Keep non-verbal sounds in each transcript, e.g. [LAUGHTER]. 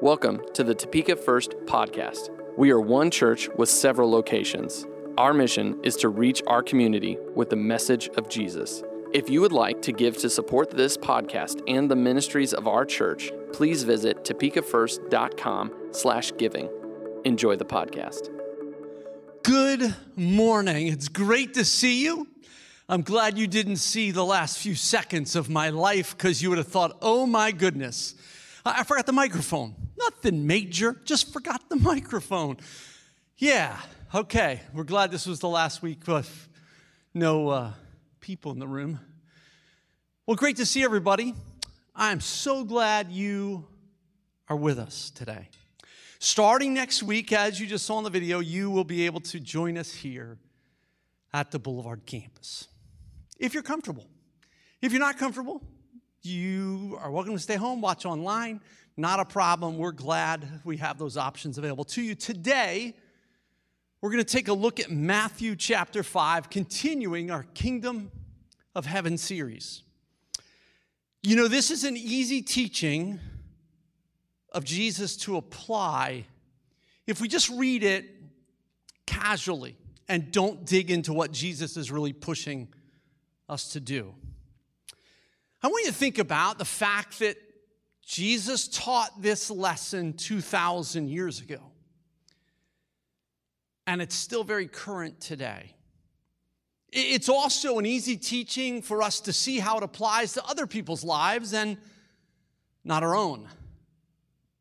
Welcome to the Topeka First podcast. We are one church with several locations. Our mission is to reach our community with the message of Jesus. If you would like to give to support this podcast and the ministries of our church, please visit topekafirst.com slash giving. Enjoy the podcast. Good morning. It's great to see you. I'm glad you didn't see the last few seconds of my life because you would have thought, oh my goodness, I forgot the microphone. Nothing major, just forgot the [LAUGHS] microphone. Yeah, okay. We're glad this was the last week with no uh, people in the room. Well, great to see everybody. I'm so glad you are with us today. Starting next week, as you just saw in the video, you will be able to join us here at the Boulevard campus. If you're comfortable. If you're not comfortable, you are welcome to stay home, watch online. Not a problem. We're glad we have those options available to you. Today, we're going to take a look at Matthew chapter 5, continuing our Kingdom of Heaven series. You know, this is an easy teaching of Jesus to apply if we just read it casually and don't dig into what Jesus is really pushing us to do. I want you to think about the fact that Jesus taught this lesson 2,000 years ago. And it's still very current today. It's also an easy teaching for us to see how it applies to other people's lives and not our own.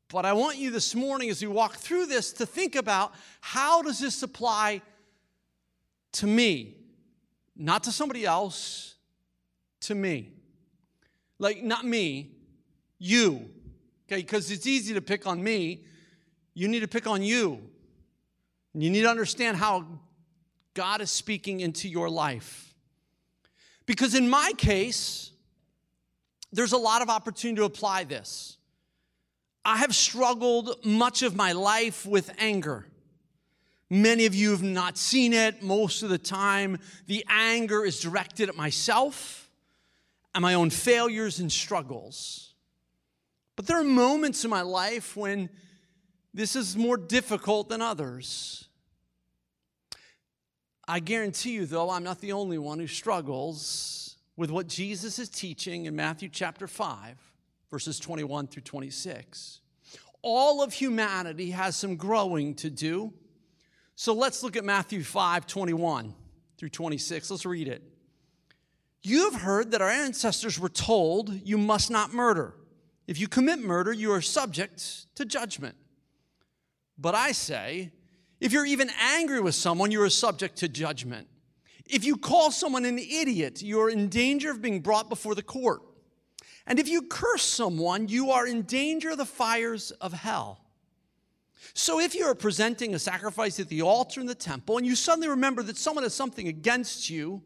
But I want you this morning as we walk through this to think about how does this apply to me? Not to somebody else, to me. Like not me, you. Okay, because it's easy to pick on me. You need to pick on you. And you need to understand how God is speaking into your life. Because in my case, there's a lot of opportunity to apply this. I have struggled much of my life with anger. Many of you have not seen it. Most of the time, the anger is directed at myself and my own failures and struggles. But there are moments in my life when this is more difficult than others. I guarantee you, though, I'm not the only one who struggles with what Jesus is teaching in Matthew chapter 5, verses 21 through 26. All of humanity has some growing to do. So let's look at Matthew 5, 21 through 26. Let's read it. You have heard that our ancestors were told, You must not murder. If you commit murder, you are subject to judgment. But I say, if you're even angry with someone, you are subject to judgment. If you call someone an idiot, you are in danger of being brought before the court. And if you curse someone, you are in danger of the fires of hell. So if you are presenting a sacrifice at the altar in the temple and you suddenly remember that someone has something against you,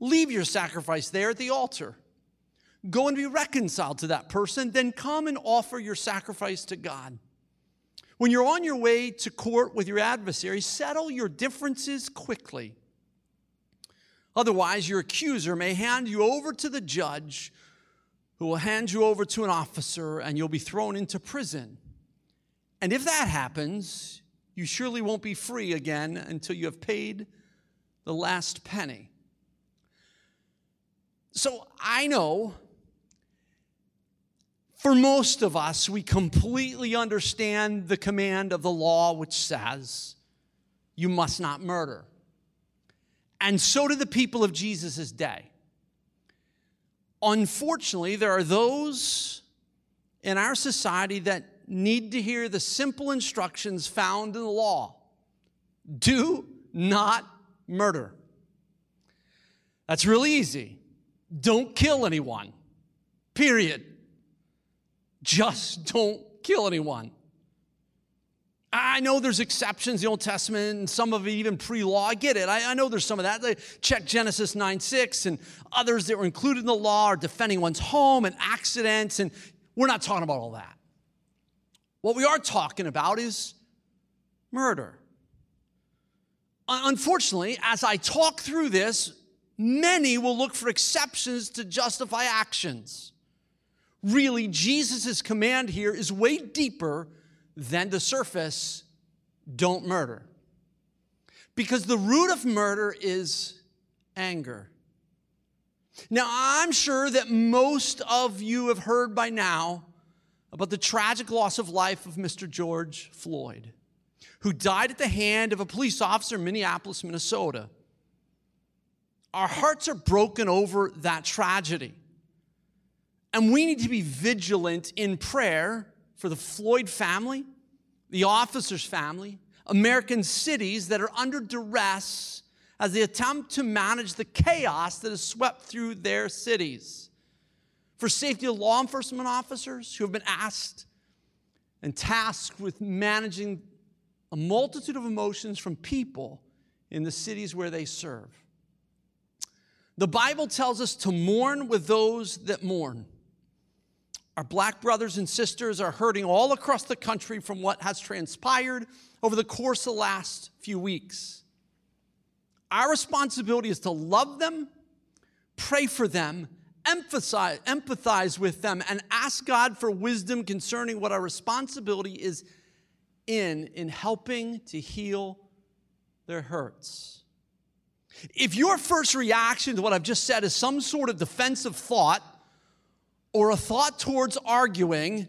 leave your sacrifice there at the altar Go and be reconciled to that person, then come and offer your sacrifice to God. When you're on your way to court with your adversary, settle your differences quickly. Otherwise, your accuser may hand you over to the judge, who will hand you over to an officer, and you'll be thrown into prison. And if that happens, you surely won't be free again until you have paid the last penny. So I know for most of us, we completely understand the command of the law which says, you must not murder. And so do the people of Jesus' day. Unfortunately, there are those in our society that need to hear the simple instructions found in the law do not murder. That's really easy. Don't kill anyone, period. Just don't kill anyone. I know there's exceptions the Old Testament and some of it even pre law. I get it. I, I, know there's some of that. Check Genesis 9 6 and others that were included in the law are defending one's home and accidents. And we're not talking about all that. What we are talking about is murder. Unfortunately, as I talk through this, many will look for exceptions to justify actions Really, Jesus' command here is way deeper than the surface don't murder. Because the root of murder is anger. Now, I'm sure that most of you have heard by now about the tragic loss of life of Mr. George Floyd, who died at the hand of a police officer in Minneapolis, Minnesota. Our hearts are broken over that tragedy. And we need to be vigilant in prayer for the Floyd family, the officer's family, American cities that are under duress as they attempt to manage the chaos that has swept through their cities. For safety of law enforcement officers who have been asked and tasked with managing a multitude of emotions from people in the cities where they serve. The Bible tells us to mourn with those that mourn. Our black brothers and sisters are hurting all across the country from what has transpired over the course of the last few weeks. Our responsibility is to love them, pray for them, emphasize, empathize with them, and ask God for wisdom concerning what our responsibility is in in helping to heal their hurts. If your first reaction to what I've just said is some sort of defensive thought or a thought towards arguing,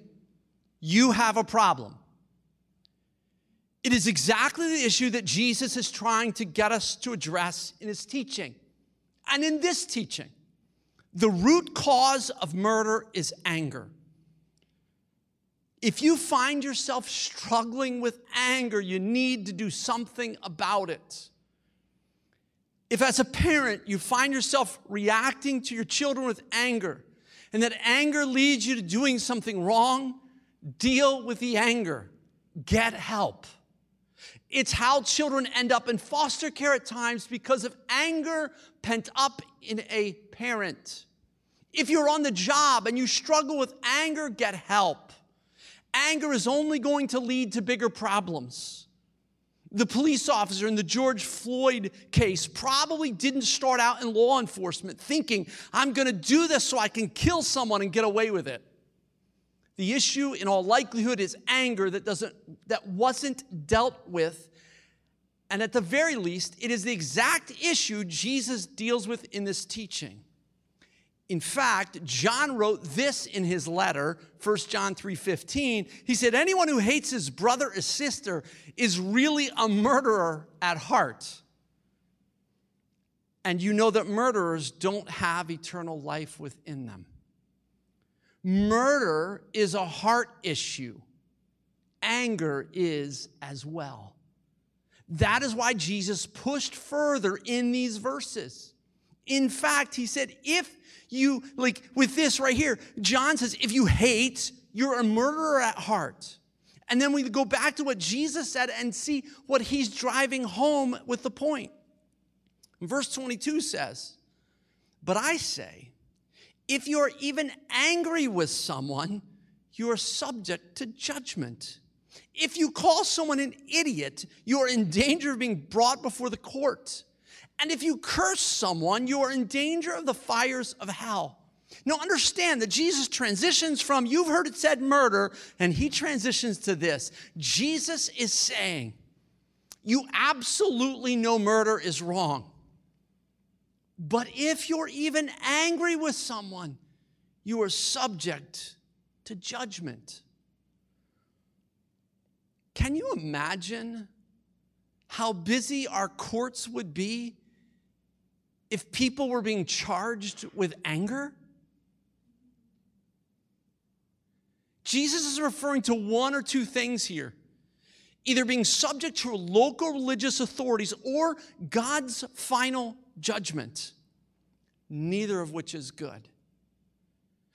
you have a problem. It is exactly the issue that Jesus is trying to get us to address in his teaching. And in this teaching, the root cause of murder is anger. If you find yourself struggling with anger, you need to do something about it. If, as a parent, you find yourself reacting to your children with anger, and that anger leads you to doing something wrong, deal with the anger, get help. It's how children end up in foster care at times because of anger pent up in a parent. If you're on the job and you struggle with anger, get help. Anger is only going to lead to bigger problems. The police officer in the George Floyd case probably didn't start out in law enforcement thinking, I'm going to do this so I can kill someone and get away with it. The issue, in all likelihood, is anger that, doesn't, that wasn't dealt with. And at the very least, it is the exact issue Jesus deals with in this teaching. In fact, John wrote this in his letter, 1 John 3:15. He said, "Anyone who hates his brother or sister is really a murderer at heart." And you know that murderers don't have eternal life within them. Murder is a heart issue, anger is as well. That is why Jesus pushed further in these verses. In fact, he said, if you, like with this right here, John says, if you hate, you're a murderer at heart. And then we go back to what Jesus said and see what he's driving home with the point. Verse 22 says, But I say, if you're even angry with someone, you are subject to judgment. If you call someone an idiot, you are in danger of being brought before the court. And if you curse someone, you are in danger of the fires of hell. Now, understand that Jesus transitions from, you've heard it said murder, and he transitions to this. Jesus is saying, you absolutely know murder is wrong. But if you're even angry with someone, you are subject to judgment. Can you imagine how busy our courts would be if people were being charged with anger? Jesus is referring to one or two things here either being subject to local religious authorities or God's final judgment, neither of which is good.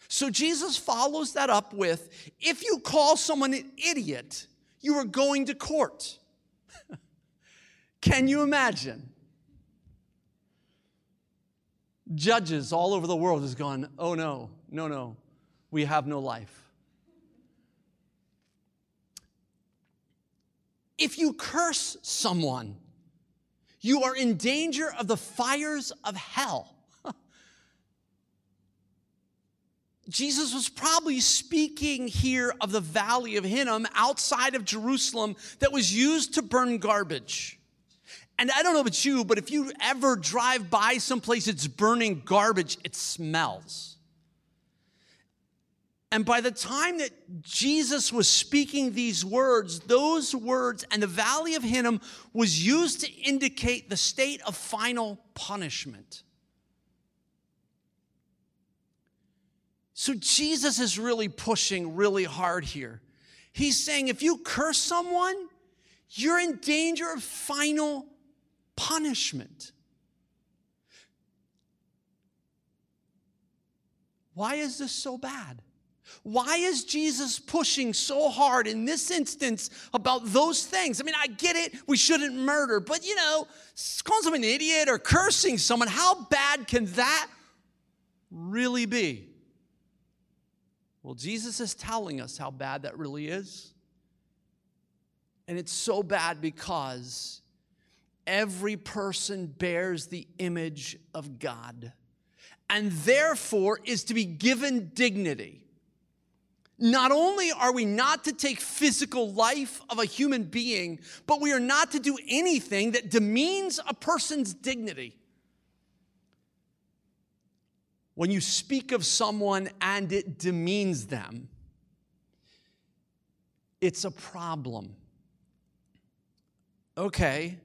So Jesus follows that up with if you call someone an idiot, you are going to court. [LAUGHS] Can you imagine? Judges all over the world has gone, oh no, no, no, we have no life. If you curse someone, you are in danger of the fires of hell. [LAUGHS] Jesus was probably speaking here of the valley of Hinnom outside of Jerusalem that was used to burn garbage. And I don't know about you, but if you ever drive by someplace that's burning garbage, it smells. And by the time that Jesus was speaking these words, those words and the valley of Hinnom was used to indicate the state of final punishment. So Jesus is really pushing really hard here. He's saying if you curse someone, you're in danger of final punishment. Why is this so bad? Why is Jesus pushing so hard in this instance about those things? I mean, I get it, we shouldn't murder, but you know, calling someone an idiot or cursing someone, how bad can that really be? Well, Jesus is telling us how bad that really is. And it's so bad because every person bears the image of God and therefore is to be given dignity. Not only are we not to take physical life of a human being, but we are not to do anything that demeans a person's dignity. When you speak of someone and it demeans them, it's a problem. Okay,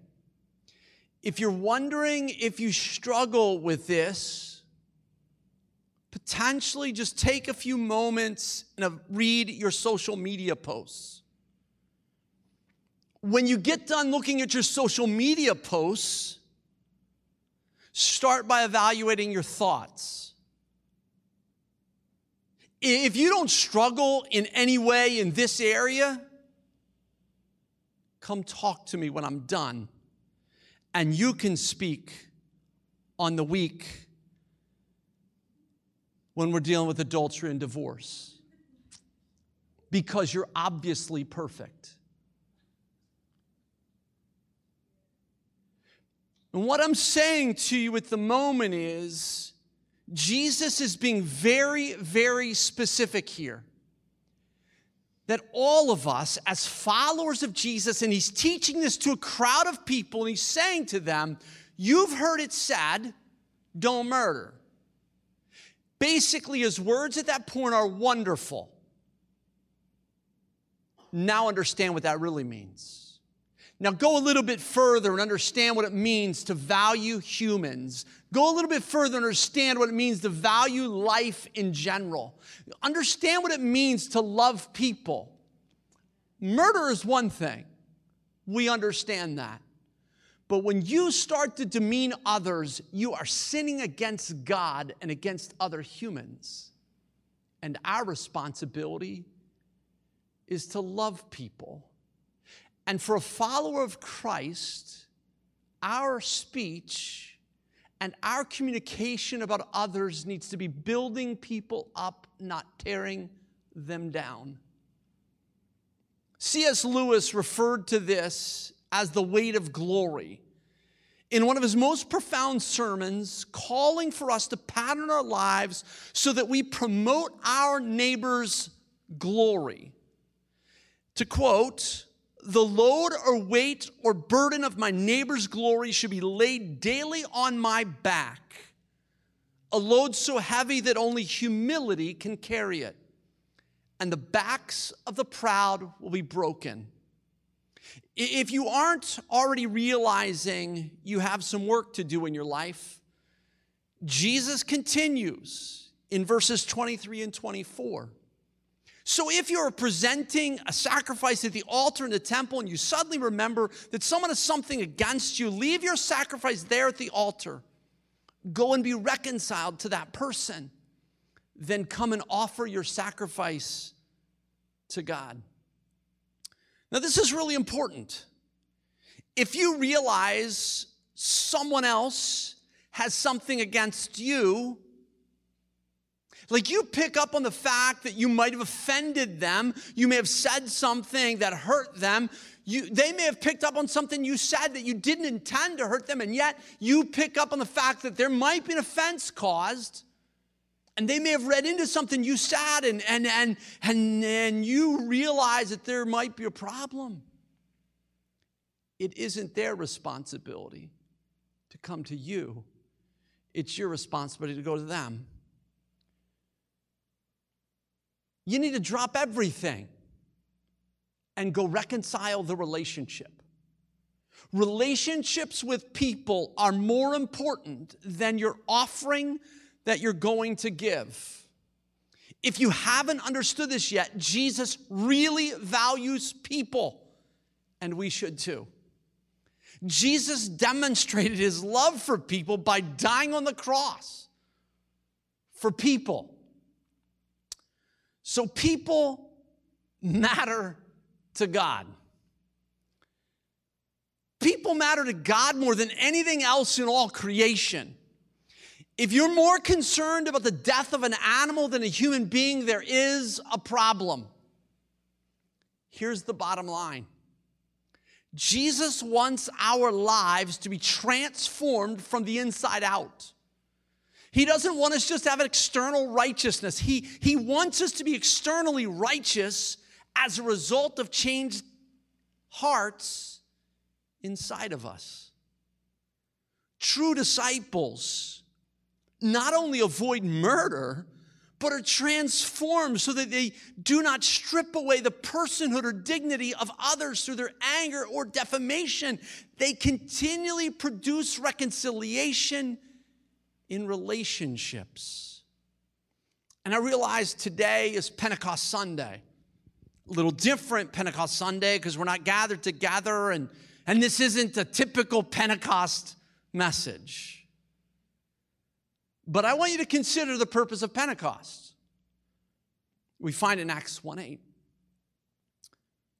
if you're wondering if you struggle with this, potentially just take a few moments and uh, read your social media posts. When you get done looking at your social media posts, start by evaluating your thoughts. If you don't struggle in any way in this area, come talk to me when I'm done and you can speak on the week when we're dealing with adultery and divorce because you're obviously perfect. And what I'm saying to you at the moment is Jesus is being very, very specific here that all of us, as followers of Jesus, and he's teaching this to a crowd of people, and he's saying to them, You've heard it said, don't murder. Basically, his words at that point are wonderful. Now, understand what that really means. Now, go a little bit further and understand what it means to value humans. Go a little bit further and understand what it means to value life in general. Understand what it means to love people. Murder is one thing, we understand that. But when you start to demean others, you are sinning against God and against other humans. And our responsibility is to love people and for a follower of Christ, our speech and our communication about others needs to be building people up, not tearing them down. C.S. Lewis referred to this as the weight of glory in one of his most profound sermons, calling for us to pattern our lives so that we promote our neighbor's glory. To quote, the load or weight or burden of my neighbor's glory should be laid daily on my back, a load so heavy that only humility can carry it, and the backs of the proud will be broken. If you aren't already realizing you have some work to do in your life, Jesus continues in verses 23 and 24. So if you're presenting a sacrifice at the altar in the temple and you suddenly remember that someone has something against you, leave your sacrifice there at the altar. Go and be reconciled to that person. Then come and offer your sacrifice to God. Now, this is really important. If you realize someone else has something against you, like you pick up on the fact that you might have offended them, you may have said something that hurt them. You, they may have picked up on something you said that you didn't intend to hurt them, and yet you pick up on the fact that there might be an offense caused, And they may have read into something you said, and, and, and, and, and you realize that there might be a problem. It isn't their responsibility to come to you, it's your responsibility to go to them. You need to drop everything and go reconcile the relationship. Relationships with people are more important than your offering that you're going to give. If you haven't understood this yet, Jesus really values people, and we should too. Jesus demonstrated his love for people by dying on the cross for people. So people matter to God. People matter to God more than anything else in all creation. If you're more concerned about the death of an animal than a human being, there is a problem. Here's the bottom line Jesus wants our lives to be transformed from the inside out. He doesn't want us just to have an external righteousness. He, he wants us to be externally righteous as a result of changed hearts inside of us. True disciples not only avoid murder, but are transformed so that they do not strip away the personhood or dignity of others through their anger or defamation. They continually produce reconciliation in relationships. And I realize today is Pentecost Sunday. A little different Pentecost Sunday because we're not gathered together, and, and this isn't a typical Pentecost message. But I want you to consider the purpose of Pentecost. We find in Acts 1 8.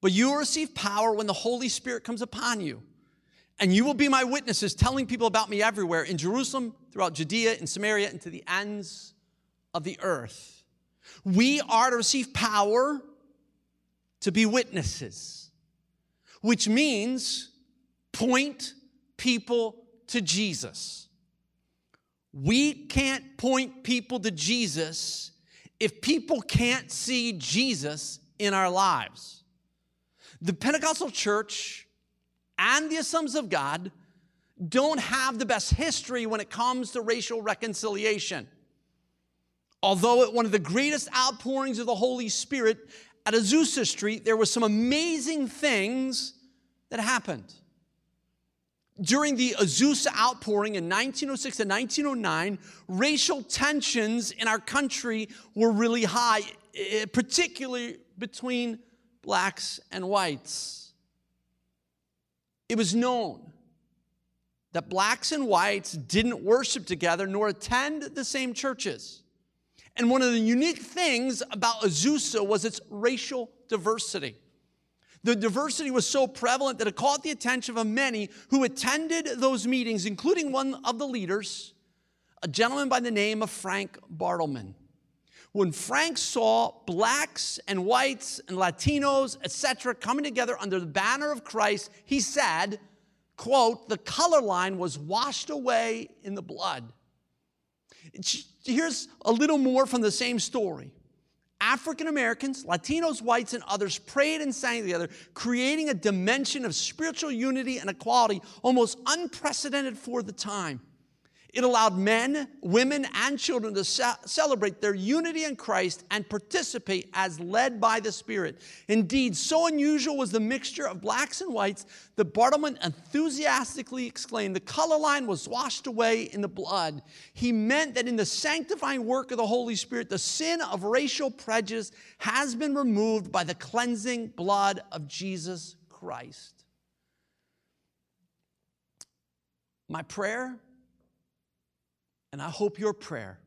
But you will receive power when the Holy Spirit comes upon you and you will be my witnesses, telling people about me everywhere in Jerusalem, throughout Judea, in Samaria, and to the ends of the earth. We are to receive power to be witnesses, which means point people to Jesus. We can't point people to Jesus if people can't see Jesus in our lives. The Pentecostal church and the Assemblies of God don't have the best history when it comes to racial reconciliation. Although at one of the greatest outpourings of the Holy Spirit at Azusa Street, there were some amazing things that happened. During the Azusa outpouring in 1906 and 1909, racial tensions in our country were really high, eh, particularly between blacks and whites. It was known that blacks and whites didn't worship together nor attend the same churches. And one of the unique things about Azusa was its racial diversity. The diversity was so prevalent that it caught the attention of many who attended those meetings, including one of the leaders, a gentleman by the name of Frank Bartleman. When Frank saw blacks and whites and Latinos, etc., coming together under the banner of Christ, he said, quote, the color line was washed away in the blood. Here's a little more from the same story. African Americans, Latinos, whites, and others prayed and sang together, creating a dimension of spiritual unity and equality almost unprecedented for the time. It allowed men, women, and children to celebrate their unity in Christ and participate as led by the Spirit. Indeed, so unusual was the mixture of blacks and whites that Bartleman enthusiastically exclaimed, The color line was washed away in the blood. He meant that in the sanctifying work of the Holy Spirit, the sin of racial prejudice has been removed by the cleansing blood of Jesus Christ. My prayer and I hope your prayer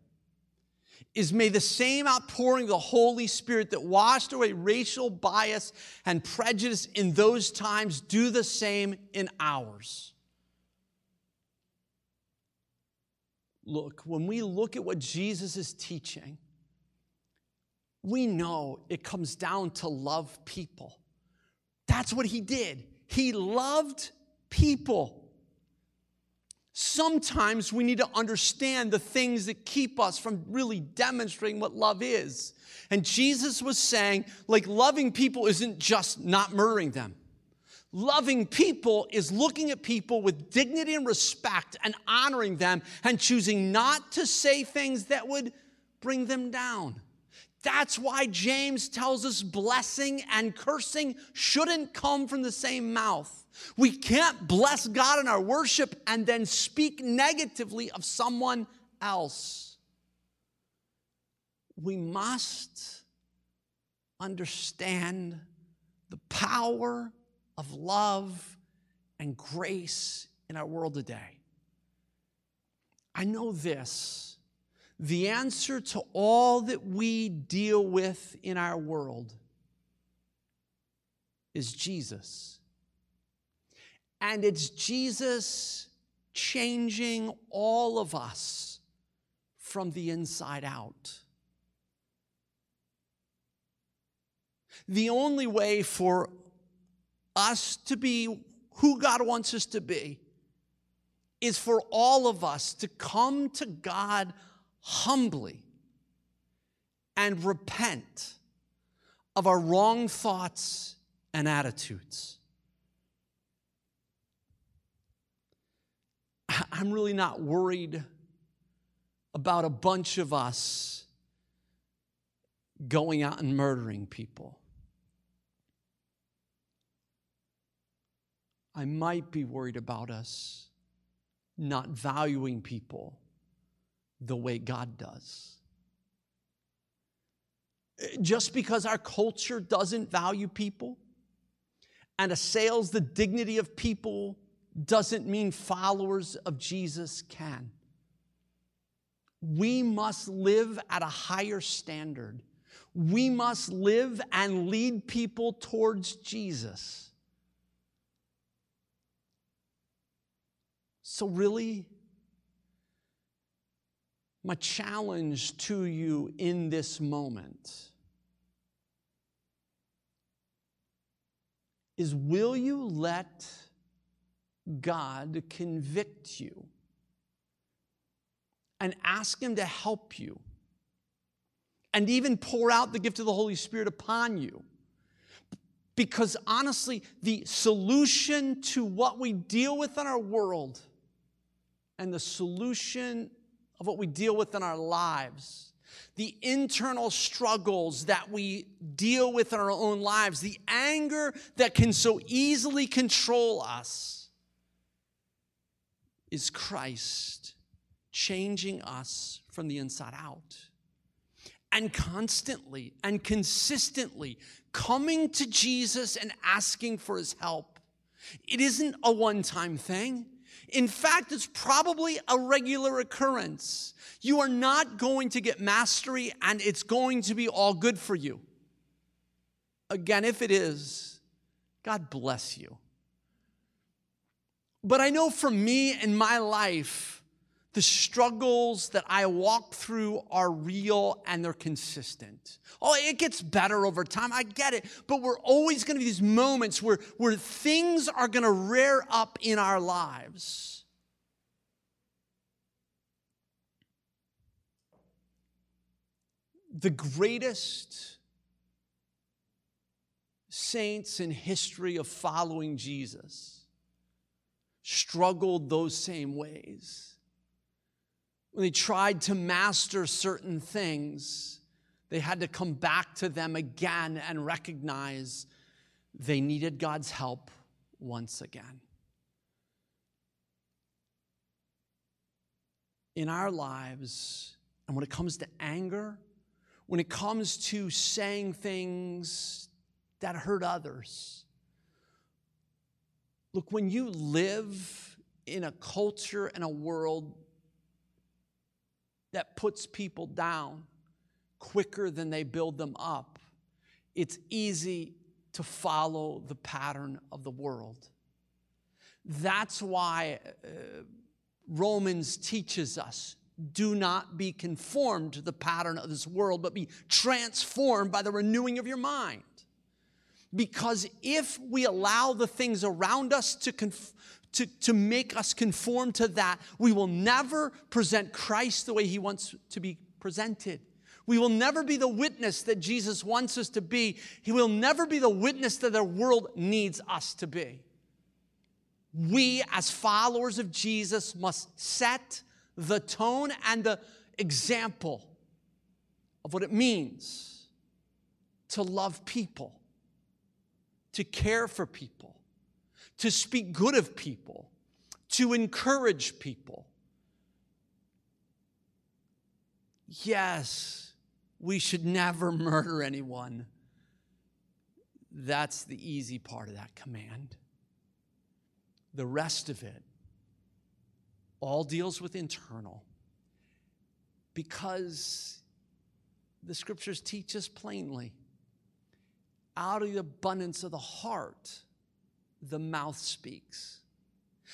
is may the same outpouring of the Holy Spirit that washed away racial bias and prejudice in those times do the same in ours. Look, when we look at what Jesus is teaching, we know it comes down to love people. That's what he did. He loved people. Sometimes we need to understand the things that keep us from really demonstrating what love is. And Jesus was saying, like, loving people isn't just not murdering them. Loving people is looking at people with dignity and respect and honoring them and choosing not to say things that would bring them down. That's why James tells us blessing and cursing shouldn't come from the same mouth. We can't bless God in our worship and then speak negatively of someone else. We must understand the power of love and grace in our world today. I know this the answer to all that we deal with in our world is Jesus. And it's Jesus changing all of us from the inside out. The only way for us to be who God wants us to be is for all of us to come to God humbly and repent of our wrong thoughts and attitudes. I'm really not worried about a bunch of us going out and murdering people. I might be worried about us not valuing people the way God does. Just because our culture doesn't value people and assails the dignity of people doesn't mean followers of Jesus can. We must live at a higher standard. We must live and lead people towards Jesus. So, really, my challenge to you in this moment is will you let God convict you and ask Him to help you and even pour out the gift of the Holy Spirit upon you? Because honestly, the solution to what we deal with in our world and the solution of what we deal with in our lives, the internal struggles that we deal with in our own lives, the anger that can so easily control us, is Christ changing us from the inside out. And constantly and consistently coming to Jesus and asking for his help. It isn't a one time thing. In fact, it's probably a regular occurrence. You are not going to get mastery and it's going to be all good for you. Again, if it is, God bless you. But I know for me in my life, the struggles that I walk through are real and they're consistent. Oh, it gets better over time. I get it. But we're always going to be these moments where, where things are going to rear up in our lives. The greatest saints in history of following Jesus struggled those same ways when they tried to master certain things, they had to come back to them again and recognize they needed God's help once again. In our lives, and when it comes to anger, when it comes to saying things that hurt others, look, when you live in a culture and a world that puts people down quicker than they build them up, it's easy to follow the pattern of the world. That's why uh, Romans teaches us do not be conformed to the pattern of this world, but be transformed by the renewing of your mind. Because if we allow the things around us to, conf- to, to make us conform to that. We will never present Christ the way he wants to be presented. We will never be the witness that Jesus wants us to be. He will never be the witness that the world needs us to be. We, as followers of Jesus, must set the tone and the example of what it means to love people, to care for people, to speak good of people, to encourage people. Yes, we should never murder anyone. That's the easy part of that command. The rest of it all deals with internal because the scriptures teach us plainly out of the abundance of the heart, the mouth speaks.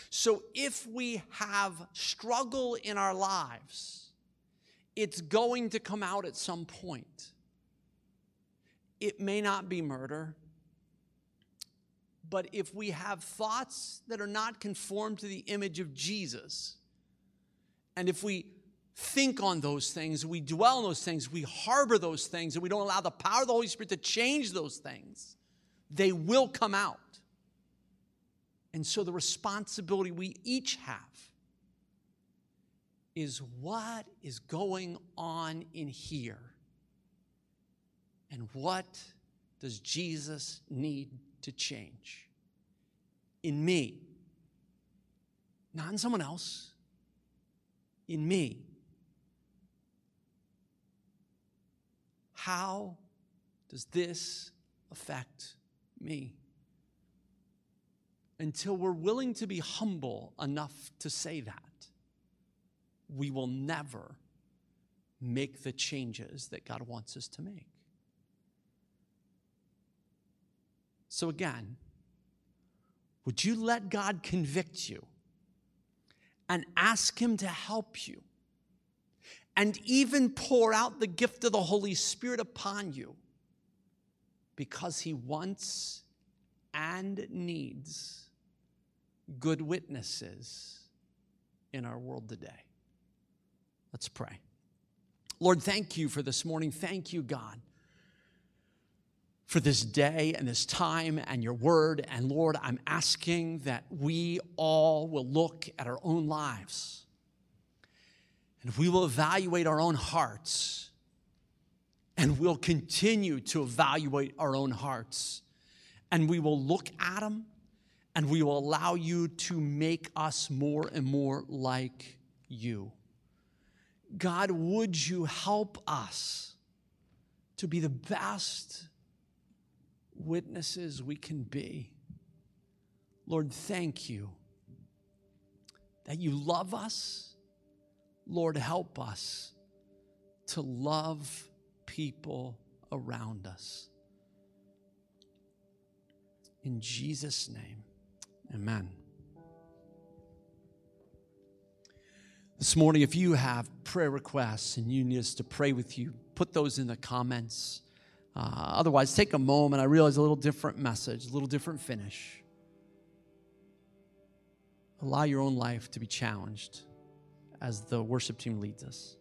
So if we have struggle in our lives, it's going to come out at some point. It may not be murder, but if we have thoughts that are not conformed to the image of Jesus, and if we think on those things, we dwell on those things, we harbor those things, and we don't allow the power of the Holy Spirit to change those things, they will come out. And so the responsibility we each have is what is going on in here? And what does Jesus need to change? In me, not in someone else, in me. How does this affect me? Until we're willing to be humble enough to say that, we will never make the changes that God wants us to make. So, again, would you let God convict you and ask Him to help you and even pour out the gift of the Holy Spirit upon you because He wants and needs good witnesses in our world today? Let's pray. Lord, thank you for this morning. Thank you, God, for this day and this time and your word. And Lord, I'm asking that we all will look at our own lives and we will evaluate our own hearts and we'll continue to evaluate our own hearts and we will look at them and we will allow you to make us more and more like you. God, would you help us to be the best witnesses we can be. Lord, thank you that you love us. Lord, help us to love people around us. In Jesus' name, amen. This morning, if you have prayer requests and you need us to pray with you, put those in the comments. Uh, otherwise, take a moment. I realize a little different message, a little different finish. Allow your own life to be challenged as the worship team leads us.